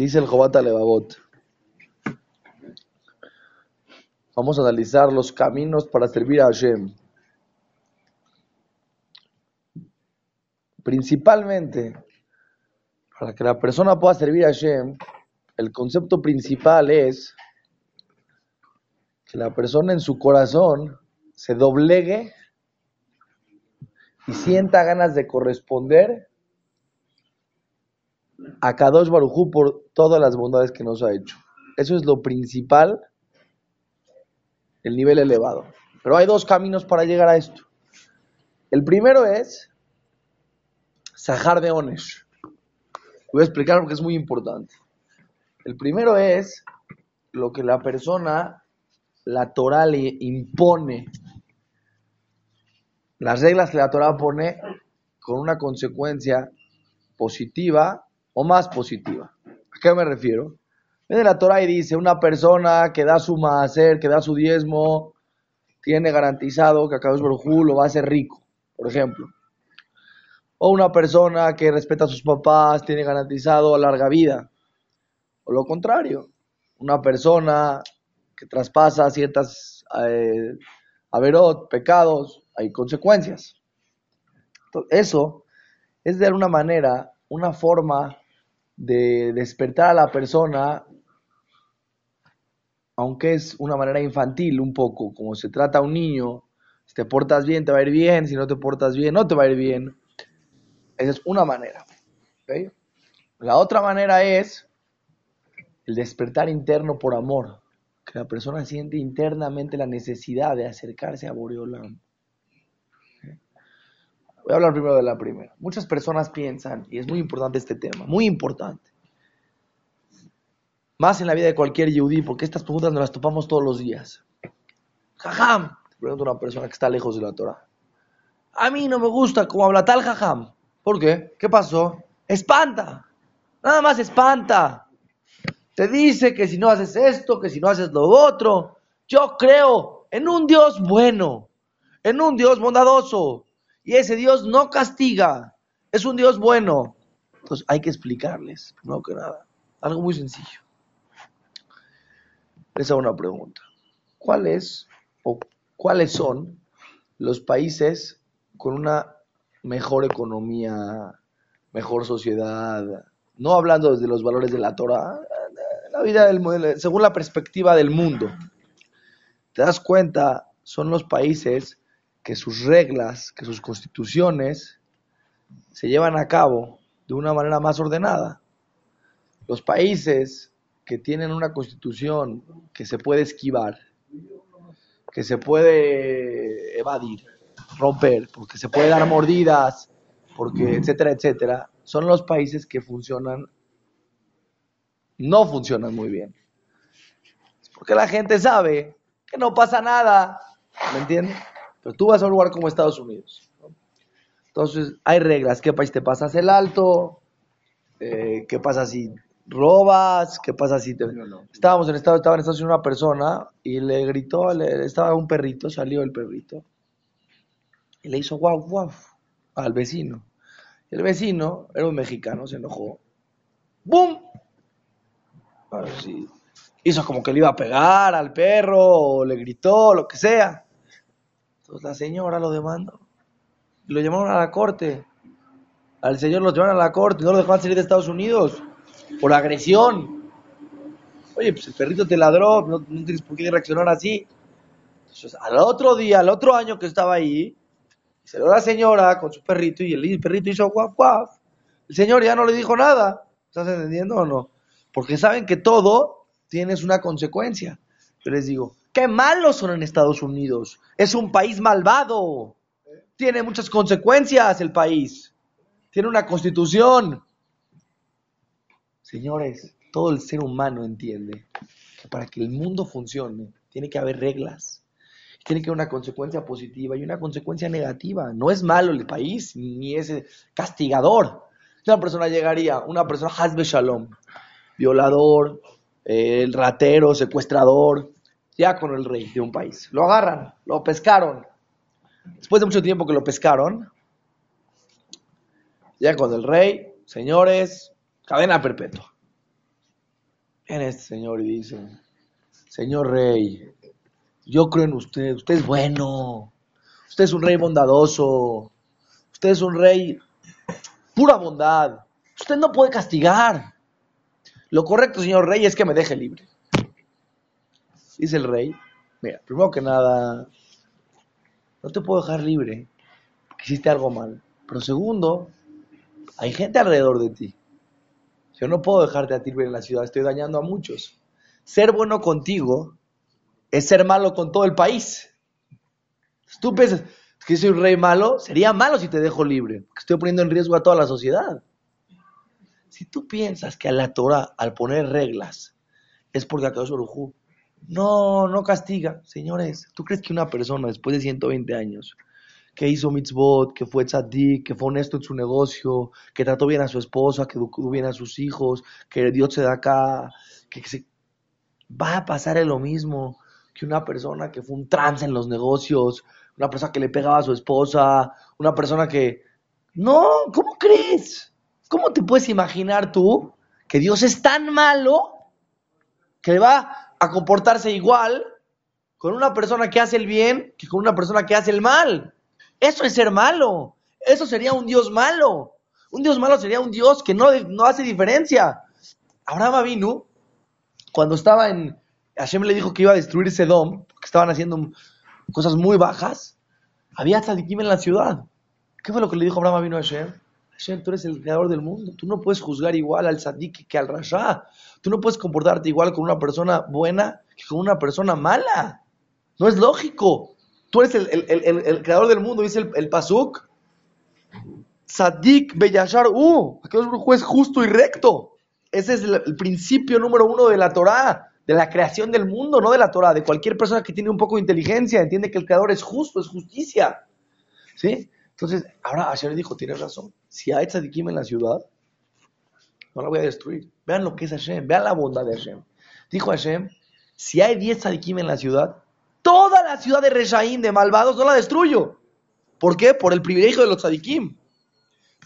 Dice el Jobata Levavot. Vamos a analizar los caminos para servir a Hashem. Principalmente, para que la persona pueda servir a Hashem, el concepto principal es que la persona en su corazón se doblegue y sienta ganas de corresponder a Kadosh Barujú por todas las bondades que nos ha hecho. Eso es lo principal, el nivel elevado. Pero hay dos caminos para llegar a esto. El primero es Sahar de Onesh. Voy a explicar porque es muy importante. El primero es lo que la persona, la Torah le impone. Las reglas que la Torah pone con una consecuencia positiva o más positiva. ¿A qué me refiero? Viene la Torah dice, una persona que da su maaser, que da su diezmo, tiene garantizado que a Kadosh Baruj lo va a hacer rico, por ejemplo. O una persona que respeta a sus papás, tiene garantizado larga vida. O lo contrario, una persona que traspasa ciertas eh, averot, pecados, hay consecuencias. eso es de alguna manera una forma de despertar a la persona, aunque es una manera infantil un poco, como se trata a un niño, si te portas bien te va a ir bien, si no te portas bien no te va a ir bien. Esa es una manera. La otra manera es el despertar interno por amor, que la persona siente internamente la necesidad de acercarse a Boreolam. Voy a hablar primero de la primera. Muchas personas piensan, y es muy importante este tema, muy importante, más en la vida de cualquier yudí, porque estas preguntas nos las topamos todos los días. Jajam, te pregunta una persona que está lejos de la Torah. A mí no me gusta cómo habla tal jajam. ¿Por qué? ¿Qué pasó? Espanta. Nada más espanta. Te dice que si no haces esto, que si no haces lo otro. Yo creo en un Dios bueno, en un Dios bondadoso, y ese Dios no castiga, es un Dios bueno. Entonces hay que explicarles, no que nada, algo muy sencillo. Esa es una pregunta. ¿Cuál es o cuáles son los países con una mejor economía, mejor sociedad? No hablando desde los valores de la Torah, la vida del, según la perspectiva del mundo. Te das cuenta, son los países que sus reglas, que sus constituciones se llevan a cabo de una manera más ordenada. Los países que tienen una constitución que se puede esquivar, que se puede evadir, romper, porque se puede dar mordidas, porque etcétera, etcétera, son los países que funcionan, no funcionan muy bien. porque la gente sabe que no pasa nada, ¿me entiendes? Pero tú vas a un lugar como Estados Unidos. Entonces, hay reglas. ¿Qué país te pasas el alto? Eh, ¿Qué pasa si robas? ¿Qué pasa si te... Estábamos en Estados, estaba en Estados Unidos una persona y le gritó, le, estaba un perrito, salió el perrito. Y le hizo guau, guau al vecino. El vecino era un mexicano, se enojó. ¡Bum! Hizo como que le iba a pegar al perro, o le gritó, lo que sea. Entonces la señora lo demandó. Lo llamaron a la corte. Al señor lo llevaron a la corte, no lo dejaron salir de Estados Unidos por agresión. Oye, pues el perrito te ladró, no, tienes por qué reaccionar así. Entonces, al otro día, al otro año que estaba ahí, se la señora con su perrito y el perrito hizo guap guap. El señor ya no le dijo nada. ¿Estás entendiendo o no? Porque saben que todo tiene una consecuencia. Yo les digo, Qué malos son en Estados Unidos. Es un país malvado. Tiene muchas consecuencias el país. Tiene una constitución. Señores, todo el ser humano entiende que para que el mundo funcione tiene que haber reglas. Tiene que haber una consecuencia positiva y una consecuencia negativa. No es malo el país ni es castigador. Una persona llegaría, una persona Hasbe Shalom, violador, eh, el ratero, secuestrador, con el rey de un país. Lo agarran, lo pescaron. Después de mucho tiempo que lo pescaron, ya con el rey, señores, cadena perpetua. Viene este señor y dice, Señor rey, yo creo en usted, usted es bueno, usted es un rey bondadoso, usted es un rey pura bondad, usted no puede castigar. Lo correcto, señor rey, es que me deje libre. Dice el rey, mira, primero que nada, no te puedo dejar libre, porque hiciste algo mal. Pero segundo, hay gente alrededor de ti. Yo no puedo dejarte a ti en la ciudad, estoy dañando a muchos. Ser bueno contigo es ser malo con todo el país. Tú piensas que soy un rey malo, sería malo si te dejo libre, porque estoy poniendo en riesgo a toda la sociedad. Si tú piensas que a la Torah, al poner reglas, es porque acaso Urujú no, no castiga. Señores, ¿tú crees que una persona después de 120 años que hizo mitzvot, que fue tzadik, que fue honesto en su negocio, que trató bien a su esposa, que educó bien a sus hijos, que Dios se da acá, que, se... va a pasar lo mismo que una persona que fue un trance en los negocios, una persona que le pegaba a su esposa, una persona que... No, ¿cómo crees? ¿Cómo te puedes imaginar tú que Dios es tan malo que va a comportarse igual con una persona que hace el bien que con una persona que hace el mal? Eso es ser malo. Eso sería un Dios malo. Un Dios malo sería un Dios que no, no hace diferencia. Abraham vino cuando estaba en... Hashem le dijo que iba a destruir Sedom, porque estaban haciendo cosas muy bajas. Había tzadikim en la ciudad. ¿Qué fue lo que le dijo Abraham vino a Hashem? Hashem, tú eres el creador del mundo. Tú no puedes juzgar igual al tzadik que al rasha. Tú no puedes comportarte igual con una persona buena que con una persona mala. No es lógico. Tú eres el, creador del mundo, dice el, Pasuk. Sadik Beyashar U. Aquel juez justo y recto. Ese es el, principio número uno de la Torah, de la creación del mundo, no de la Torah, de cualquier persona que tiene un poco de inteligencia, entiende que el creador es justo, es justicia. ¿Sí? Entonces, ahora Hashem dijo, tienes razón. Si hay tzadikim en la ciudad, no la voy a destruir. Vean lo que es Hashem, vean la bondad de Hashem. Dijo Hashem, si hay 10 tzadikim en la ciudad, toda la ciudad de Reshaim, de malvados, no la destruyo. ¿Por qué? Por el privilegio de los tzadikim.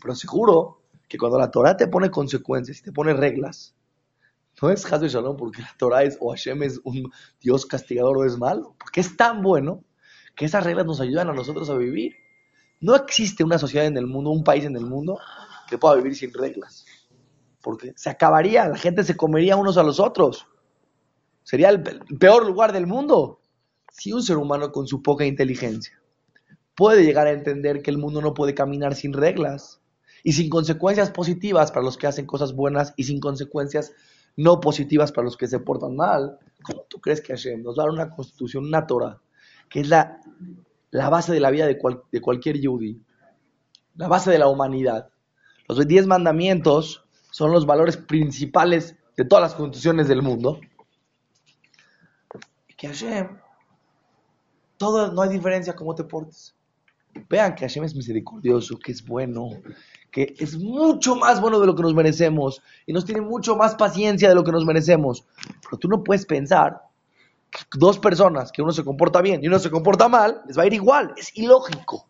Pero seguro que cuando la Torah te pone consecuencias y te pone reglas, no es Hazbe Shalom porque la Torah es o Hashem es un Dios castigador o es malo. Porque es tan bueno que esas reglas nos ayudan a nosotros a vivir. No existe una sociedad en el mundo, un país en el mundo que pueda vivir sin reglas. Porque se acabaría, la gente se comería unos a los otros. Sería el peor lugar del mundo si un ser humano con su poca inteligencia puede llegar a entender que el mundo no puede caminar sin reglas y sin consecuencias positivas para los que hacen cosas buenas y sin consecuencias no positivas para los que se portan mal, ¿cómo tú crees que Hashem nos va a dar una constitución, una Torah, que es la, la base de la vida de, de cualquier yudí, la base de la humanidad? Los diez mandamientos son los valores principales de todas las constituciones del mundo. Y que Hashem todo, no hay diferencia cómo te portes. Vean que Hashem es misericordioso, que es bueno, que es mucho más bueno de lo que nos merecemos y nos tiene mucho más paciencia de lo que nos merecemos. Pero tú no puedes pensar dos personas, que uno se comporta bien y uno se comporta mal, les va a ir igual. Es ilógico.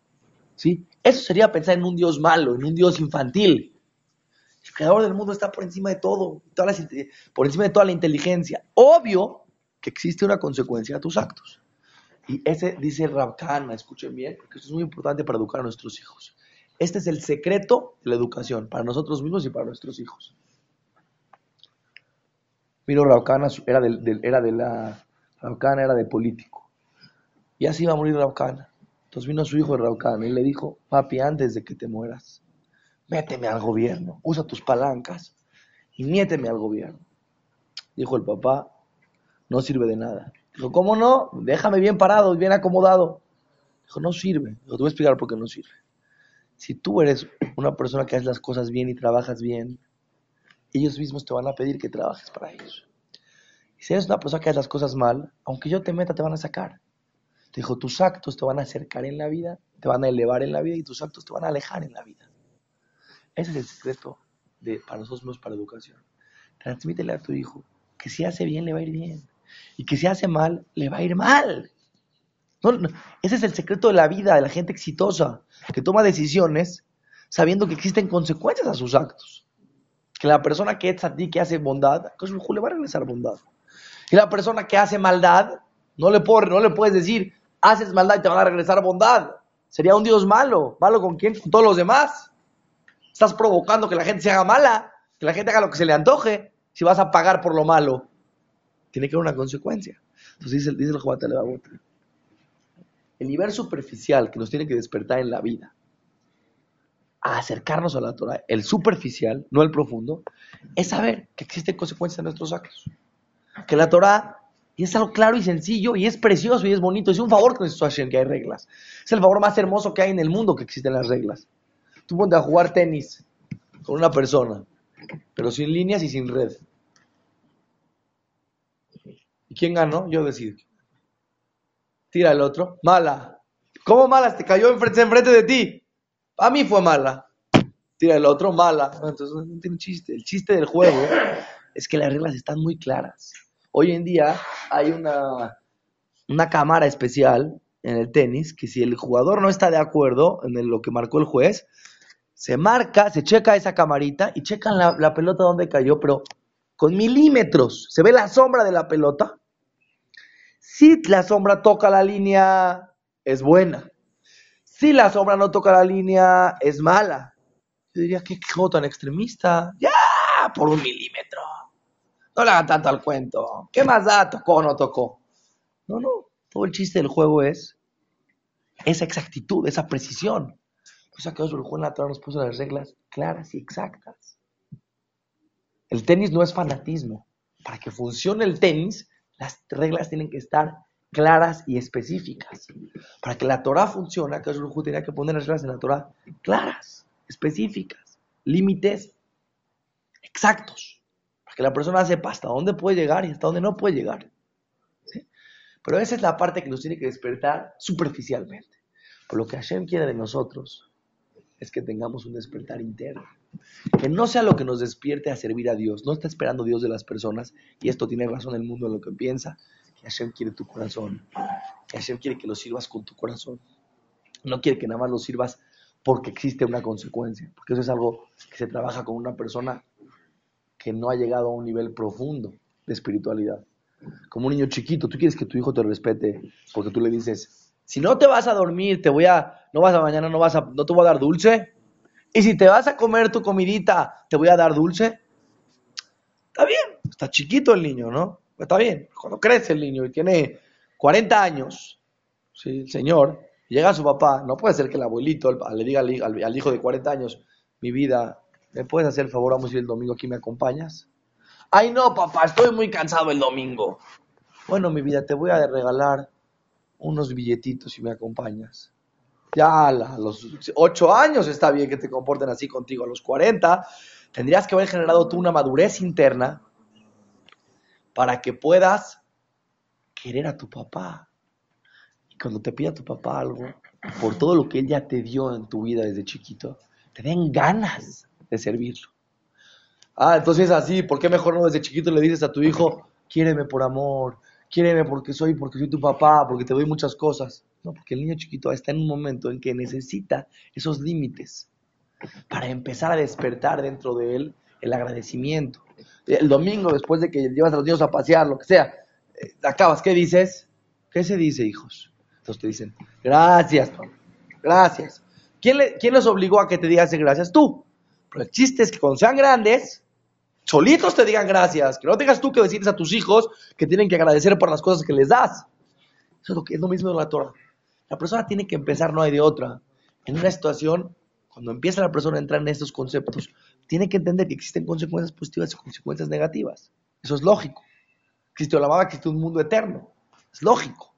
¿sí? Eso sería pensar en un Dios malo, en un Dios infantil. El creador del mundo está por encima de todo, por encima de toda la inteligencia. Obvio que existe una consecuencia a tus actos. Y ese dice Rabkana, escuchen bien, porque esto es muy importante para educar a nuestros hijos. Este es el secreto de la educación para nosotros mismos y para nuestros hijos. Miro, Rabkana era, del, era de la. Rabkana era de político. Y así iba a morir Rabkana. Entonces vino su hijo Rabkana y le dijo: Papi, antes de que te mueras, méteme al gobierno, usa tus palancas y méteme al gobierno. Dijo el papá: No sirve de nada. Dijo, ¿cómo no? Déjame bien parado, bien acomodado. Dijo, no sirve. Dijo, te voy a explicar por qué no sirve. Si tú eres una persona que hace las cosas bien y trabajas bien, ellos mismos te van a pedir que trabajes para ellos. Si eres una persona que hace las cosas mal, aunque yo te meta, te van a sacar. Te dijo, tus actos te van a acercar en la vida, te van a elevar en la vida y tus actos te van a alejar en la vida. Ese es el secreto de, para nosotros mismos, para educación. Transmítele a tu hijo que si hace bien, le va a ir bien y que si hace mal, le va a ir mal. ese es el secreto de la vida de la gente exitosa, que toma decisiones sabiendo que existen consecuencias a sus actos. que la persona que es a ti, que hace bondad, le va a regresar bondad. Y la persona que hace maldad, no le, no le puedes decir, haces maldad y te van a regresar bondad. Sería un Dios malo. ¿Malo con quién? Con todos los demás. Estás provocando que la gente se haga mala, que la gente haga lo que se le antoje, si vas a pagar por lo malo. Tiene que haber una consecuencia. Entonces dice, el El nivel superficial que nos tiene que despertar en la vida, a acercarnos a la Torah, el superficial, no el profundo, es saber que existen consecuencias en nuestros actos. Que la Torah es algo claro y sencillo y es precioso y es bonito. Es un favor que nos Hashem que hay reglas. Es el favor más hermoso que hay en el mundo que existen las reglas. Tú ponte a jugar tenis con una persona, pero sin líneas y sin red. ¿Y quién ganó? Yo decido. Tira el otro. Mala. ¿Cómo mala? Te cayó enfrente, enfrente de ti. A mí fue mala. Tira el otro, mala. Entonces no tiene chiste. El chiste del juego es que las reglas están muy claras. Hoy en día hay una, una cámara especial en el tenis que si el jugador no está de acuerdo en lo que marcó el juez, se marca, se checa esa camarita y checan la, la pelota donde cayó, pero con milímetros. Se ve la sombra de la pelota. Si la sombra toca la línea, es buena. Si la sombra no toca la línea, es mala. Yo diría, ¿qué juego tan extremista? Ya, por un milímetro. No le hagan tanto al cuento. ¿Qué más da? ¿Tocó o no tocó? No, no. Todo el chiste del juego es esa exactitud, esa precisión. O sea, que juego en la nos puso las reglas claras y exactas. El tenis no es fanatismo. Para que funcione el tenis, las reglas tienen que estar claras y específicas. Para que la Torah funcione, que el tenía que poner las reglas en la Torah claras, específicas, límites exactos que la persona sepa hasta dónde puede llegar y hasta dónde no puede llegar. Pero esa es la parte que nos tiene que despertar superficialmente. Por lo que Hashem quiere de nosotros es que tengamos un despertar interno. Que no sea lo que nos despierte a servir a Dios. No está esperando Dios de las personas. Y esto tiene razón el mundo en lo que piensa. Que Hashem quiere tu corazón. Que Hashem quiere que lo sirvas con tu corazón. No quiere que nada más lo sirvas porque existe una consecuencia. Porque eso es algo que se trabaja con una persona que no ha llegado a un nivel profundo de espiritualidad. Como un niño chiquito, tú quieres que tu hijo te respete porque tú le dices, si no te vas a dormir, te voy a, no vas a mañana, no vas a, no te voy a dar dulce. Y si te vas a comer tu comidita, te voy a dar dulce. Está bien, está chiquito el niño, ¿no? Está bien. Cuando crece el niño y tiene 40 años, ¿sí? el señor, llega a su papá, no puede ser que el abuelito le diga al, hijo de 40 años, mi vida, ¿Me puedes hacer el favor? Vamos a ir el domingo aquí, ¿me acompañas? Ay, no, papá, estoy muy cansado el domingo. Bueno, mi vida, te voy a regalar unos billetitos si me acompañas. Ya a los ocho años está bien que te comporten así contigo. A los 40 tendrías que haber generado tú una madurez interna para que puedas querer a tu papá. Y cuando te pida tu papá algo, por todo lo que él ya te dio en tu vida desde chiquito, te den ganas de. Ah, entonces así, ¿por qué mejor no desde chiquito le dices a tu hijo, quiéreme por amor, quiéreme porque soy, porque soy tu papá, porque te doy muchas cosas? No, porque el niño chiquito está en un momento en que necesita esos límites para empezar a despertar dentro de él el agradecimiento. El domingo, después de que llevas a los niños a pasear, lo que sea, eh, acabas, ¿qué dices? ¿Qué se dice, hijos? Entonces te dicen, gracias, gracias. ¿Quién, le, ¿Quién los obligó a que te digas gracias? Tú. Pero el chiste es que cuando sean grandes, solitos te digan gracias. Que no tengas tú que decirles a tus hijos que tienen que agradecer por las cosas que les das. Eso es lo, mismo de la Torah. La persona tiene que empezar, no hay de otra. En una situación, cuando empieza la persona a entrar en estos conceptos, tiene que entender que existen consecuencias positivas y consecuencias negativas. Eso es lógico. Existe la que existe un mundo eterno. Es lógico.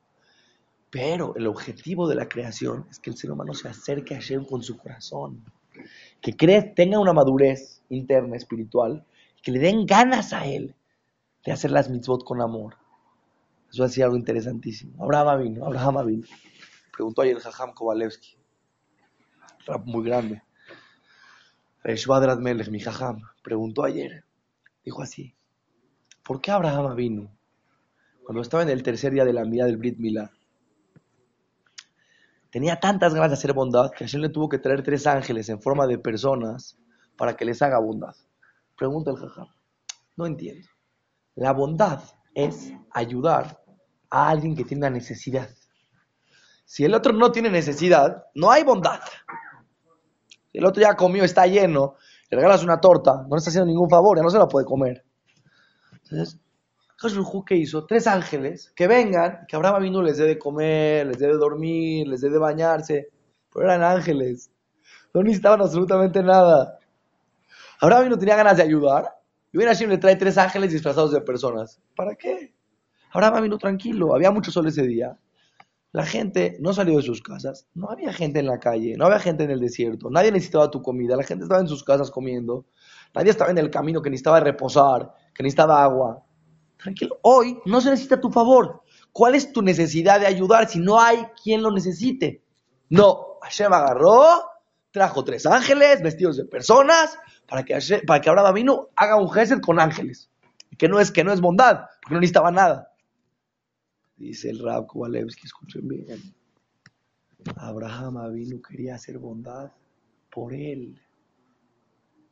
Pero el objetivo de la creación es que el ser humano se acerque a Hashem con su corazón que cree, tenga una madurez interna, espiritual, que le den ganas a él de hacer las mitzvot con amor. Eso hacía algo interesantísimo. Abraham vino, Abraham vino. Preguntó ayer Jajam Kovalevsky, muy grande. Shvadrat Melech, mi Jajam, preguntó ayer, dijo así, ¿por qué Abraham vino? Cuando estaba en el tercer día de la vida del Brit Milá, tenía tantas ganas de hacer bondad que Hashem le tuvo que traer tres ángeles en forma de personas para que les haga bondad. Pregunta el jajam. No entiendo. La bondad es ayudar a alguien que tiene necesidad. Si el otro no tiene necesidad, no hay bondad. Si el otro ya comió, está lleno, le regalas una torta, no le está haciendo ningún favor, ya no se la puede comer. Entonces, ¿qué hizo? Tres ángeles que vengan, que Abraham vino les dé de comer, les dé de dormir, les dé de bañarse, pero eran ángeles. No necesitaban absolutamente nada. Abraham no tenía ganas de ayudar. Y viene Hashem le trae tres ángeles disfrazados de personas. ¿Para qué? Abraham vino tranquilo. Había mucho sol ese día. La gente no salió de sus casas. No había gente en la calle. No había gente en el desierto. Nadie necesitaba tu comida. La gente estaba en sus casas comiendo. Nadie estaba en el camino que necesitaba reposar, que necesitaba agua. Tranquilo. Hoy no se necesita tu favor. ¿Cuál es tu necesidad de ayudar si no hay quien lo necesite? No. Hashem agarró, trajo tres ángeles vestidos de personas para que, que Abraham vino haga un gesed con ángeles. Que no es, que no es bondad, porque no necesitaba nada. Dice el Rab Kowalewski, escuchen bien. Abraham Avinu quería hacer bondad por él,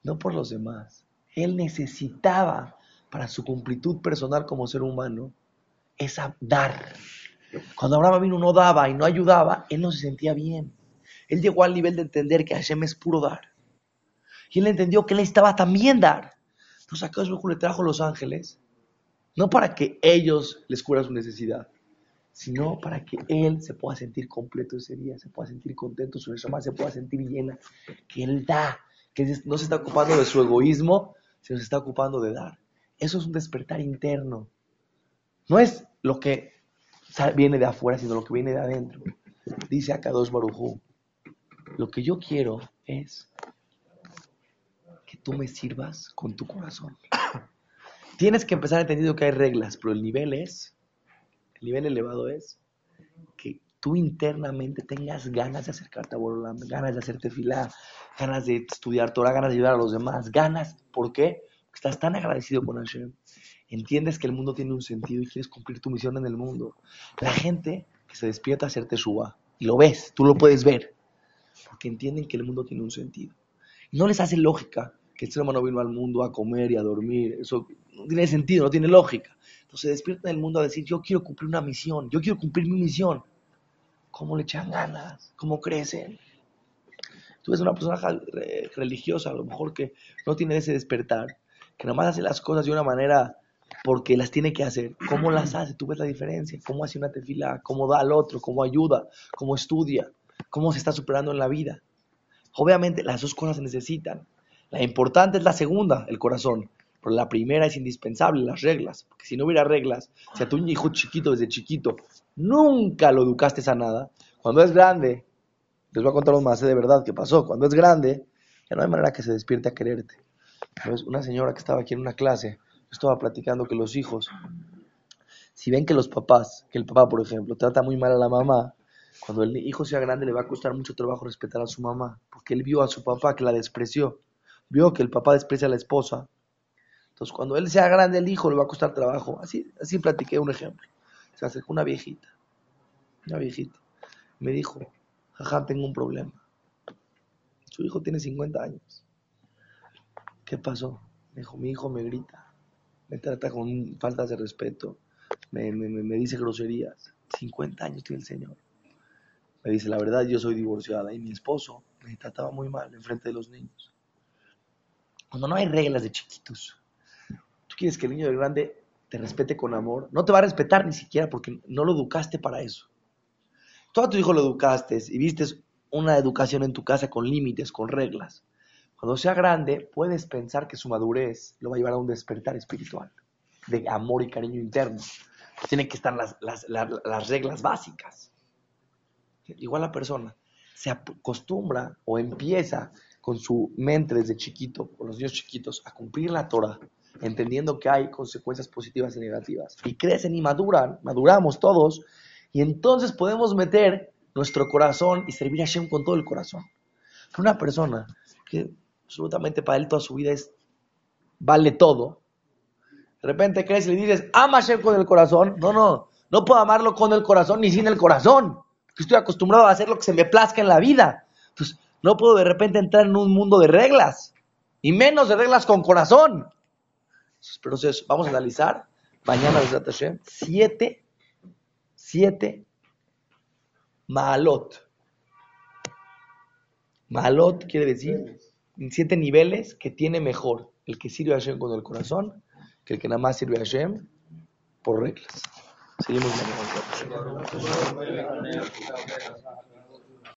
no por los demás. Él necesitaba para su completud personal como ser humano esa dar. Cuando Abraham Avinu no daba y no ayudaba, él no se sentía bien. Él llegó al nivel de entender que Hashem es puro dar. Y él entendió que él necesitaba también dar. Entonces acá le trajo los ángeles, no para que ellos les cubran su necesidad, sino para que él se pueda sentir completo ese día, se pueda sentir contento, su más se pueda sentir llena, que él da, que no se está ocupando de su egoísmo, sino se está ocupando de dar. Eso es un despertar interno. No es lo que viene de afuera, sino lo que viene de adentro. Dice acá dos Barujú, lo que yo quiero es tú me sirvas con tu corazón. Tienes que empezar entendiendo que hay reglas, pero el nivel es, el nivel elevado es que tú internamente tengas ganas de acercarte a Borolam, ganas de hacerte fila, ganas de estudiar Torah, ganas de ayudar a los demás, ganas, ¿por qué? Estás tan agradecido con Hashem. Entiendes que el mundo tiene un sentido y quieres cumplir tu misión en el mundo. La gente que se despierta a hacerte suba, y lo ves, tú lo puedes ver, porque entienden que el mundo tiene un sentido. no les hace lógica que el ser humano vino al mundo a comer y a dormir. Eso no tiene sentido, no tiene lógica. Entonces despierta en el mundo a decir, yo quiero cumplir una misión, yo quiero cumplir mi misión. ¿Cómo le echan ganas? ¿Cómo crecen? Tú ves una persona religiosa, a lo mejor que no tiene ese despertar, que nada más hace las cosas de una manera porque las tiene que hacer. ¿Cómo las hace? Tú ves la diferencia. ¿Cómo hace una tefila? ¿Cómo da al otro? ¿Cómo ayuda? ¿Cómo estudia? ¿Cómo se está superando en la vida? Obviamente las dos cosas se necesitan. La importante es la segunda, el corazón. Pero la primera es indispensable, las reglas. Porque si no hubiera reglas, si a tu hijo chiquito, desde chiquito, nunca lo educaste a nada, cuando es grande, les voy a contar más de verdad qué pasó. Cuando es grande, ya no hay manera que se despierte a quererte. Una señora que estaba aquí en una clase, estaba platicando que los hijos, si ven que los papás, que el papá, por ejemplo, trata muy mal a la mamá, cuando el hijo sea grande le va a costar mucho trabajo respetar a su mamá, porque él vio a su papá que la despreció vio que el papá desprecia a la esposa. Entonces, cuando él sea grande, el hijo le va a costar trabajo. Así, así platiqué un ejemplo. Se acercó una viejita, una viejita. Me dijo, jaja, tengo un problema. Su hijo tiene 50 años. ¿Qué pasó? Me dijo, mi hijo me grita, me trata con faltas de respeto, me, dice groserías. 50 años tiene el señor. Me dice, la verdad, yo soy divorciada y mi esposo me trataba muy mal en frente de los niños. Cuando no hay reglas de chiquitos, tú quieres que el niño de grande te respete con amor, no te va a respetar ni siquiera porque no lo educaste para eso. Tú a tu hijo lo educaste y viste una educación en tu casa con límites, con reglas. Cuando sea grande, puedes pensar que su madurez lo va a llevar a un despertar espiritual, de amor y cariño interno. Tienen que estar las, las reglas básicas. Igual la persona se acostumbra o empieza con su mente desde chiquito, con los niños chiquitos, a cumplir la Torah, entendiendo que hay consecuencias positivas y negativas. Y crecen y maduran, maduramos todos, y entonces podemos meter nuestro corazón y servir a Hashem con todo el corazón. Una persona que absolutamente para él toda su vida es vale todo, de repente crees y le dices, ama a con el corazón. No, no, no puedo amarlo con el corazón ni sin el corazón, estoy acostumbrado a hacer lo que se me plazca en la vida. Entonces, no puedo de repente entrar en un mundo de reglas. Y menos de reglas con corazón. Pero vamos a analizar mañana, Hashem, siete, siete Maalot. Maalot quiere decir siete niveles que tiene mejor el que sirve a Hashem con el corazón que el que nada más sirve a Hashem por reglas. Seguimos.